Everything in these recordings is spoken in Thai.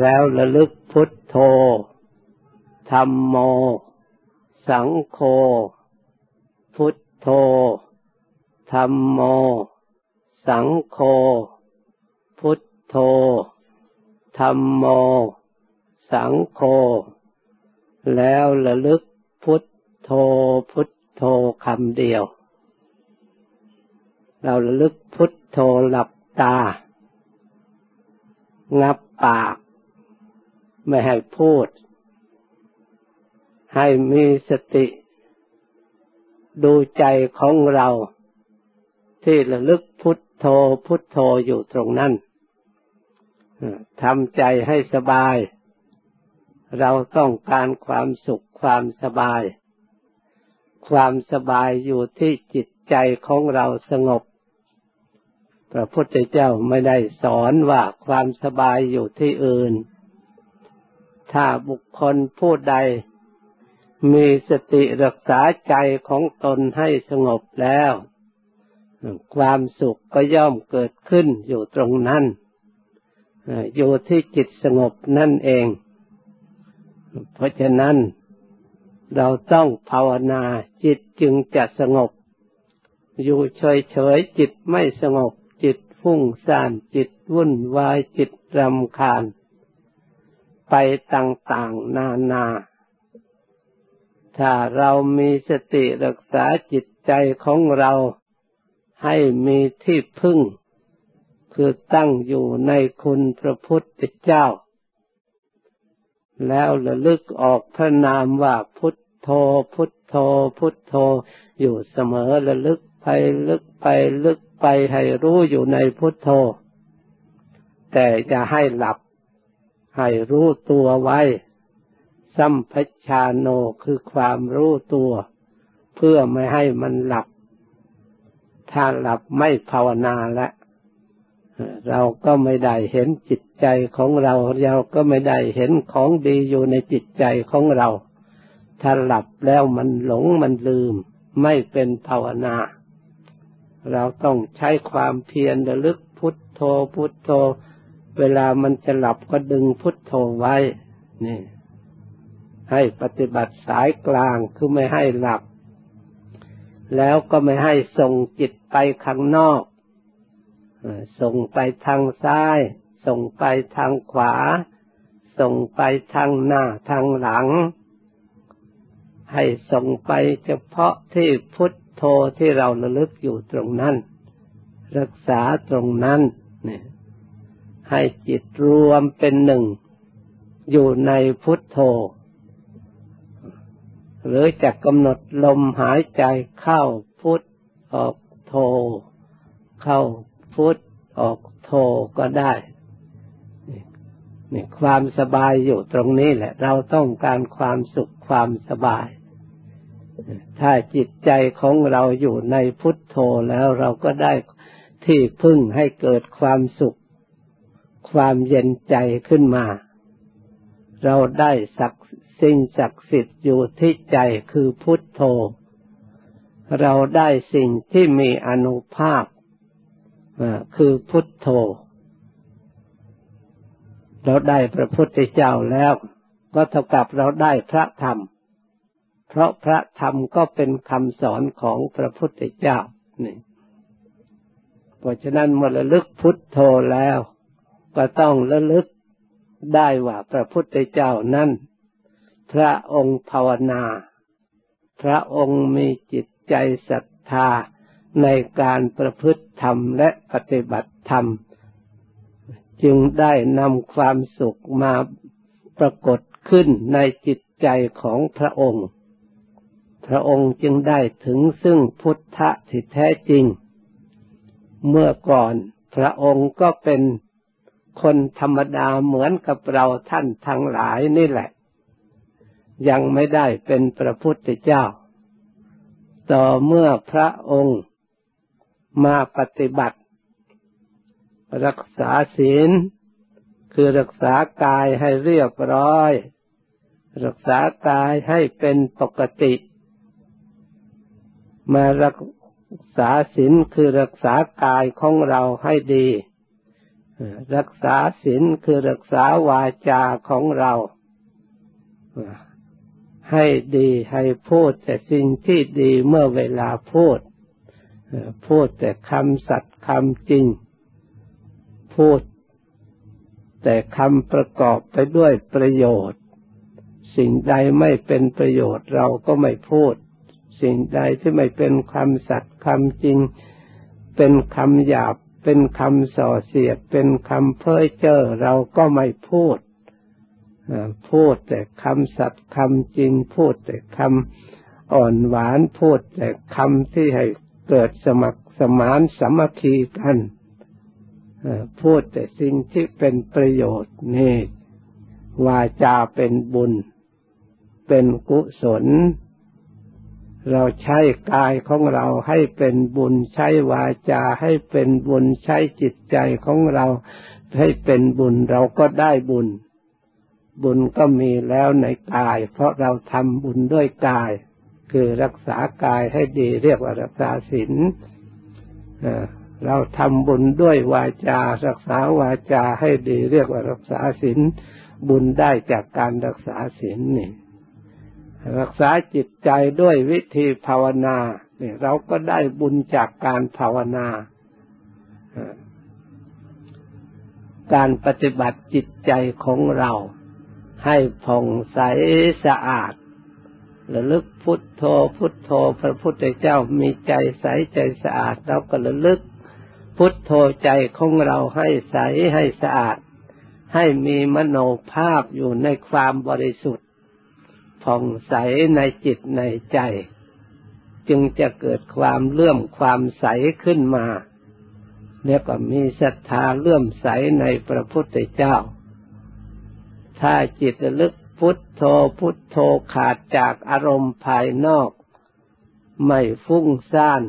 แล้วระลึกพุทโธธรรมโม สังโฆ พุทโธธรรมโม สังโฆ พุทโธธรรมโม สังโฆ แล้วระลึกพุทโธ พุทโธคำเดียว เราระลึกพุทโธหลับตา งับปาก ไม่ให้พูด ให้มีสติดูใจของเรา ที่ระลึกพุทโธพุทโธอยู่ตรงนั้นทำใจให้สบาย เราต้องการความสุขความสบาย ความสบายอยู่ที่จิตใจของเราสงบ พระพุทธเจ้าไม่ได้สอนว่าความสบายอยู่ที่อื่น ถ้าบุคคลผู้ใดมีสติรักษาใจของตนให้สงบแล้ว ความสุขก็ย่อมเกิดขึ้นอยู่ตรงนั้น อยู่ที่จิตสงบนั่นเอง เพราะฉะนั้นเราต้องภาวนาจิตจึงจะสงบ อยู่เฉยๆจิตไม่สงบ จิตฟุ้งซ่านจิตวุ่นวายจิตรำคาญ ไปต่างๆ นานา ถ้าเรามีสติรักษาจิตใจของเราให้มีที่พึ่ง คือตั้งอยู่ในคุณพระพุทธเจ้า แล้วระลึกออกพระนามว่าพุทโธพุทโธพุทโธอยู่เสมอระลึกไปลึกไปลึกไปให้รู้อยู่ในพุทโธ แต่จะให้หลับ ให้รู้ตัวไว้ สัมพชาโนคือความรู้ตัว เพื่อไม่ให้มันหลับ ถ้าหลับไม่ภาวนาแล้วเราก็ไม่ได้เห็นจิตใจของเรา เราก็ไม่ได้เห็นของดีอยู่ในจิตใจของเรา ถ้าหลับแล้วมันหลงมันลืม ไม่เป็นภาวนา เราต้องใช้ความเพียรระลึกพุทโธพุทโธ เวลามันจะหลับก็ดึงพุทโธไว้ นี่ ให้ปฏิบัติสายกลางคือไม่ให้หลับ แล้วก็ไม่ให้ส่งจิตไปข้างนอกส่งไปทางซ้าย ส่งไปทางขวา ส่งไปทางหน้าทางหลัง ให้ส่งไปเฉพาะที่พุทโธที่เราระลึกอยู่ตรงนั้น รักษาตรงนั้นเนี่ย ให้จิตรวมเป็นหนึ่ง อยู่ในพุทโธ หรือจะกำหนดลมหายใจเข้าพุทออกโธ เข้าพุทออกโทก็ได้นี่ความสบายอยู่ตรงนี้แหละ เราต้องการความสุขความสบาย ถ้าจิตใจของเราอยู่ในพุทโธแล้วเราก็ได้ที่พึ่งให้เกิดความสุข ความเย็นใจขึ้นมา เราได้สักสิ่งศักดิ์สิทธิ์อยู่ที่ใจคือพุทโธ เราได้สิ่งที่มีอนุภาพคือพุทโธ เราได้พระพุทธเจ้าแล้ว ก็เท่ากับเราได้พระธรรม เพราะพระธรรมก็เป็นคำสอนของพระพุทธเจ้านี่เพราะฉะนั้นเมื่อระลึกพุทโธแล้ว ก็ต้องระลึกได้ว่าพระพุทธเจ้านั้น พระองค์ภาวนา พระองค์มีจิตใจศรัทธาในการประพฤติธรรมและปฏิบัติธรรม จึงได้นำความสุขมาปรากฏขึ้นในจิตใจของพระองค์ พระองค์จึงได้ถึงซึ่งพุทธะที่แท้จริง เมื่อก่อนพระองค์ก็เป็น คนธรรมดาเหมือนกับเราท่านทั้งหลายนี่แหละ ยังไม่ได้เป็นพระพุทธเจ้า ต่อเมื่อพระองค์มาปฏิบัติ รักษาศีล คือรักษากายให้เรียบร้อย รักษากายให้เป็นปกติ มารักษาศีลคือรักษากายของเราให้ดี รักษาศีลคือรักษาวาจาของเรา ให้ดีให้พูดแต่สิ่งที่ดีเมื่อเวลาพูด พูดแต่คำสัตย์คำจริง พูด แต่คำประกอบไปด้วยประโยชน์ สิ่งใดไม่เป็นประโยชน์เราก็ไม่พูด สิ่งใดที่ไม่เป็นคำสัตย์คำจริง เป็นคำหยาบ เป็นคำส่อเสียด เป็นคำเพ้อเจ้อเราก็ไม่พูดพูดแต่คำสัตย์คำจริงพูดแต่คำอ่อนหวานพูดแต่คำที่ให้เกิดสมัครสมานสมัคคีกันพูดแต่สิ่งที่เป็นประโยชน์นี่วาจาเป็นบุญ เป็นกุศล เราใช้กายของเราให้เป็นบุญใช้วาจาให้เป็นบุญใช้จิตใจของเราให้เป็นบุญเราก็ได้บุญ บุญก็มีแล้วในกาย เพราะเราทำบุญด้วยกาย คือรักษากายให้ดีเรียกว่ารักษาศีลเราทำบุญด้วยวาจา รักษาวาจาให้ดีเรียกว่ารักษาศีลบุญได้จากการรักษาศีลนี่ รักษาจิตใจด้วยวิธีภาวนาเนี่ยเราก็ได้บุญจากการภาวนา การปฏิบัติจิตใจของเราให้ผ่องใสสะอาดระลึกพุทโธพุทโธ พระพุทธเจ้ามีใจใสใจสะอาดเราก็ระลึก พุทโธใจของเราให้ใสให้สะอาด ให้มีมโนภาพอยู่ในความบริสุทธิ์ ผ่องใสในจิตในใจ จึงจะเกิดความเลื่อมความใสขึ้นมาเนี่ยก็มีศรัทธาเลื่อมใสในพระพุทธเจ้า ถ้าจิตลึกพุทโธพุทโธขาดจากอารมณ์ภายนอก ไม่ฟุ้งซ่าน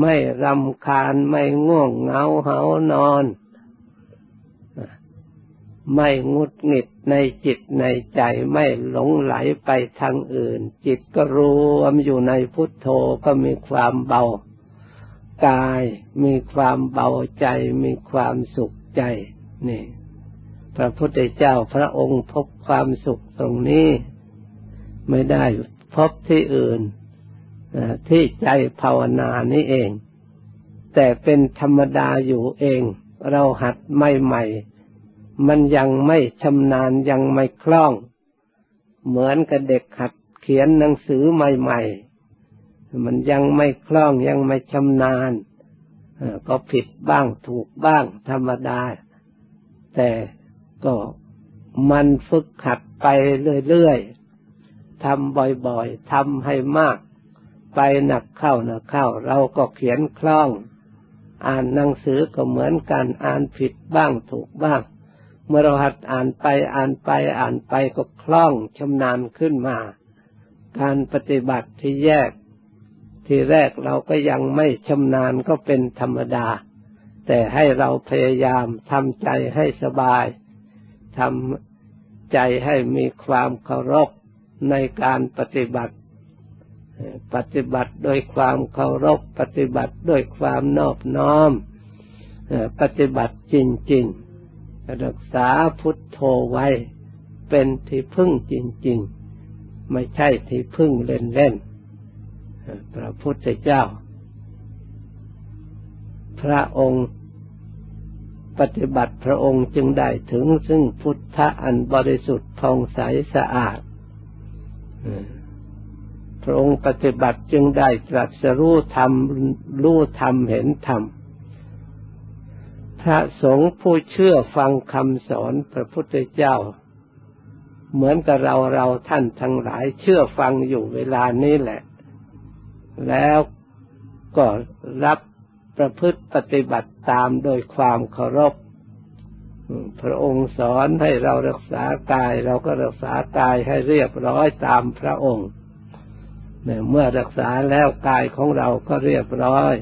ไม่รำคาญไม่ง่วงเหงาเหานอน ไม่งุดหงิดในจิตในใจไม่หลงไหลไปทางอื่น จิตก็รวมอยู่ในพุทโธก็มีความเบา กายมีความเบาใจมีความสุขใจ นี่ พระพุทธเจ้าพระองค์พบความสุขตรงนี้ ไม่ได้พบที่อื่นที่ใจภาวนานี้เอง แต่เป็นธรรมดาอยู่เอง เราหัดไม่ใหม่ มันยังไม่ชำนาญยังไม่คล่อง เหมือนกับเด็กหัดเขียนหนังสือใหม่ ๆ มันยังไม่คล่องยังไม่ชำนาญก็ผิดบ้างถูกบ้างธรรมดา แต่ก็มันฝึกหัดไปเรื่อยๆทำบ่อยๆทำให้มาก ไปหนักเข้าหนักเข้า เราก็เขียนคล่อง อ่านหนังสือก็เหมือนกันอ่านผิดบ้างถูกบ้าง เมื่อเราหัดอ่านไปอ่านไปอ่านไปก็คล่องชำนาญขึ้นมา การปฏิบัติที่แยก ที่แรกเราก็ยังไม่ชำนาญก็เป็นธรรมดา แต่ให้เราพยายามทำใจให้สบายทำใจให้มีความเคารพในการปฏิบัติ ปฏิบัติโดยความเคารพ ปฏิบัติด้วยความนอบน้อม ปฏิบัติจริงๆ รักษาพุทโธไว้ เป็นที่พึ่งจริง ๆ ไม่ใช่ที่พึ่งเล่นๆพระพุทธเจ้า พระองค์ปฏิบัติพระองค์จึงได้ถึงซึ่งพุทธะอันบริสุทธิ์ผ่องใสสะอาดพระองค์ปฏิบัติจึงได้ตรัสรู้ธรรมรู้ธรรมเห็นธรรม พระสงฆ์ผู้เชื่อฟังคำสอนพระพุทธเจ้า เหมือนกับเราเราท่านทั้งหลายเชื่อฟังอยู่เวลานี้แหละ แล้วก็รับประพฤติปฏิบัติตามโดยความเคารพ พระองค์สอนให้เรารักษากาย เราก็รักษากายให้เรียบร้อยตามพระองค์เมื่อรักษาแล้วกายของเราก็เรียบร้อย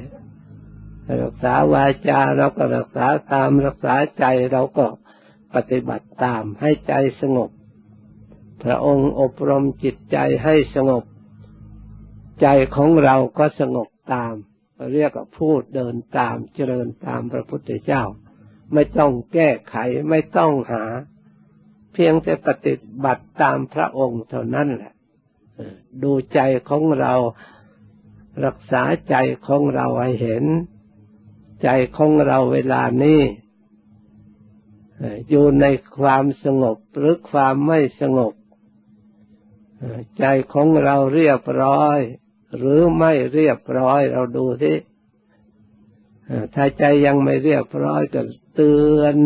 รักษาวาจาเราก็รักษาตามรักษาใจเราก็ปฏิบัติตามให้ใจสงบ พระองค์อบรมจิตใจให้สงบ ใจของเราก็สงบตาม เรียกว่าพูดเดินตามเจริญตามพระพุทธเจ้า ไม่ต้องแก้ไขไม่ต้องหา เพียงแต่ปฏิบัติตามพระองค์เท่านั้นแหละดูใจของเรารักษาใจของเราให้เห็น ใจของเราเวลานี้อยู่ในความสงบหรือความไม่สงบ ใจของเราเรียบร้อย หรือไม่เรียบร้อยเราดูที่ถ้าใจยังไม่เรียบร้อยก็เตือน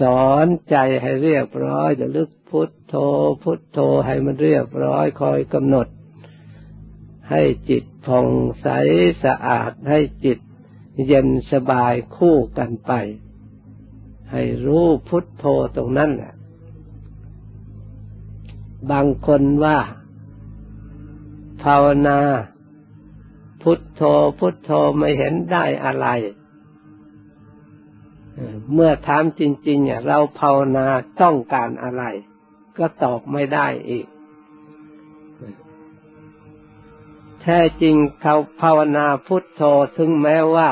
สอนใจให้เรียบร้อยจะลึกพุทโธ พุทโธให้มันเรียบร้อยคอยกำหนด ให้จิตผ่องใสสะอาดให้จิต เย็นสบายคู่กันไป ให้รู้พุทโธตรงนั้นแหละบางคนว่า ภาวนา พุทโธพุทโธไม่เห็นได้อะไร เมื่อถามจริง ๆเราภาวนาต้องการอะไร ก็ตอบไม่ได้อีก แท้จริงเขาภาวนาพุทโธถึงแม้ว่า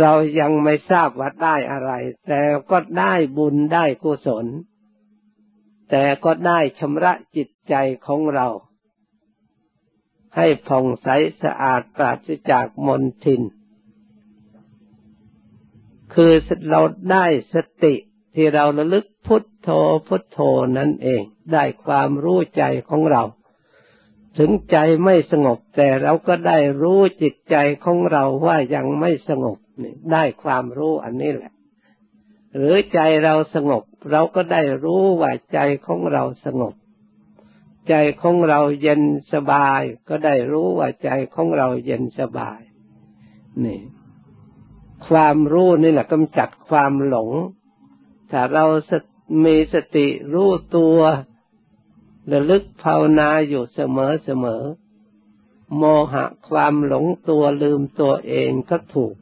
เรายังไม่ทราบว่าได้อะไร แต่ก็ได้บุญได้กุศล แต่ก็ได้ชำระจิตใจของเรา ให้ผ่องใสสะอาดปราศจากมลทิน คือเราได้สติที่เราระลึกพุทโธพุทโธนั่นเอง ได้ความรู้ใจของเรา ถึงใจไม่สงบแต่เราก็ได้รู้จิตใจของเราว่ายังไม่สงบ ได้ความรู้อันนี้แหละ หรือใจเราสงบ เราก็ได้รู้ว่าใจของเราสงบ ใจของเราเย็นสบาย ก็ได้รู้ว่าใจของเราเย็นสบาย นี่ ความรู้นี่แหละกำจัดความหลง ถ้าเรามีสติรู้ตัวระลึกภาวนาอยู่เสมอเสมอ โมหะความหลงตัวลืมตัวเองก็ถูก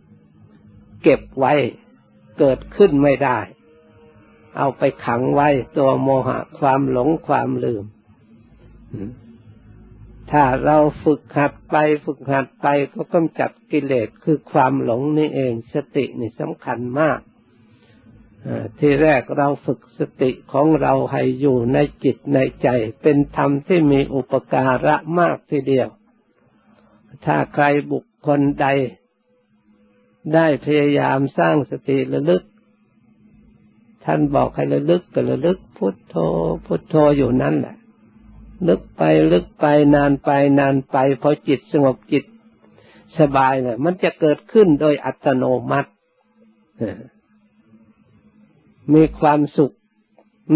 เก็บไว้เกิดขึ้นไม่ได้ เอาไปขังไว้ตัวโมหะความหลงความลืม ถ้าเราฝึกหัดไปฝึกหัดไปก็กำจัดกิเลสคือความหลงนี่เอง สตินี่สำคัญมากที่แรกเราฝึกสติของเราให้อยู่ในจิตในใจ เป็นธรรมที่มีอุปการะมากทีเดียว ถ้าใครบุคคลใด ได้พยายามสร้างสติระลึก ท่านบอกให้ระลึกก็ระลึก พุทโธ พุทโธอยู่นั่นแหละลึกไปลึกไปนานไปนานไปพอจิตสงบจิตสบายเนี่ยมันจะเกิดขึ้นโดยอัตโนมัติมีความสุข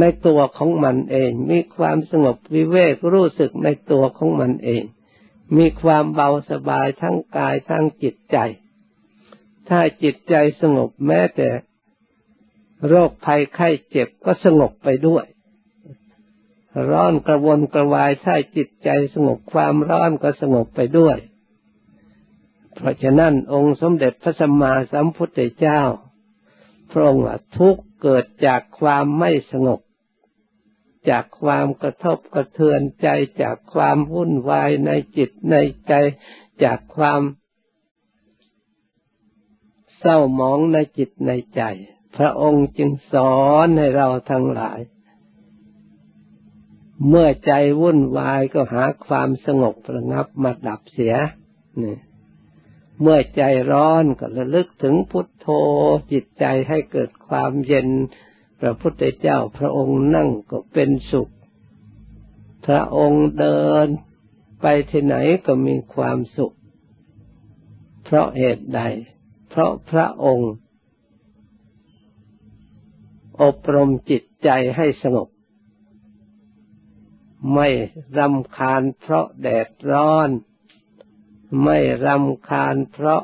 ในตัวของมันเอง มีความสงบวิเวกรู้สึกในตัวของมันเอง มีความเบาสบายทั้งกายทั้งจิตใจ ถ้าจิตใจสงบแม้แต่โรคภัยไข้เจ็บก็สงบไปด้วย ร้อนกระวนกระวายถ้าจิตใจสงบความร้อนก็สงบไปด้วย เพราะฉะนั้นองค์สมเด็จพระสัมมาสัมพุทธเจ้า พระองค์ทุกเกิดจากความไม่สงบ จากความกระทบกระเทือนใจจากความวุ่นวายในจิตในใจจากความ เศร้าหมองในจิตในใจ พระองค์จึงสอนให้เราทั้งหลาย เมื่อใจวุ่นวายก็หาความสงบระงับมาดับเสียนี่เมื่อใจร้อนก็ระลึกถึงพุทโธจิตใจให้เกิดความเย็น พระพุทธเจ้าพระองค์นั่งก็เป็นสุข พระองค์เดินไปที่ไหนก็มีความสุข เพราะเหตุใด เพราะพระองค์ อบรมจิตใจให้สงบ ไม่รำคาญเพราะแดดร้อน ไม่รำคาญเพราะ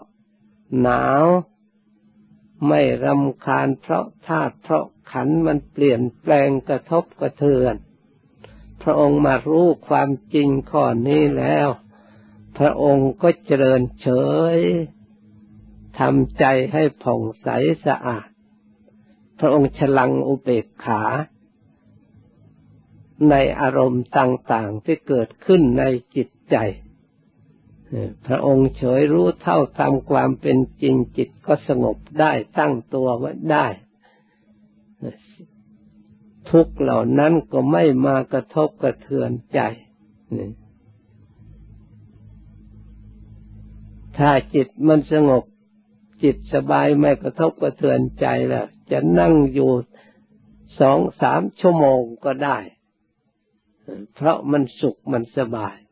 หนาว ไม่รำคาญเพราะธาตุเพราะขันมันเปลี่ยนแปลงกระทบกระเทือน พระองค์มารู้ความจริงข้อนี้แล้ว พระองค์ก็เจริญเฉย ทำใจให้ผ่องใสสะอาด พระองค์ฉลังอุเบกขา ในอารมณ์ต่างๆที่เกิดขึ้นในจิตใจ พระองค์เฉยรู้เท่าตามความเป็นจริงจิตก็สงบได้ตั้งตัวไว้ได้ ทุกเหล่านั้นก็ไม่มากระทบกระเทือนใจถ้าจิตมันสงบ จิตสบายไม่กระทบกระเทือนใจแล้วจะนั่งอยู่สองสามชั่วโมงก็ได้ เพราะมันสุขมันสบาย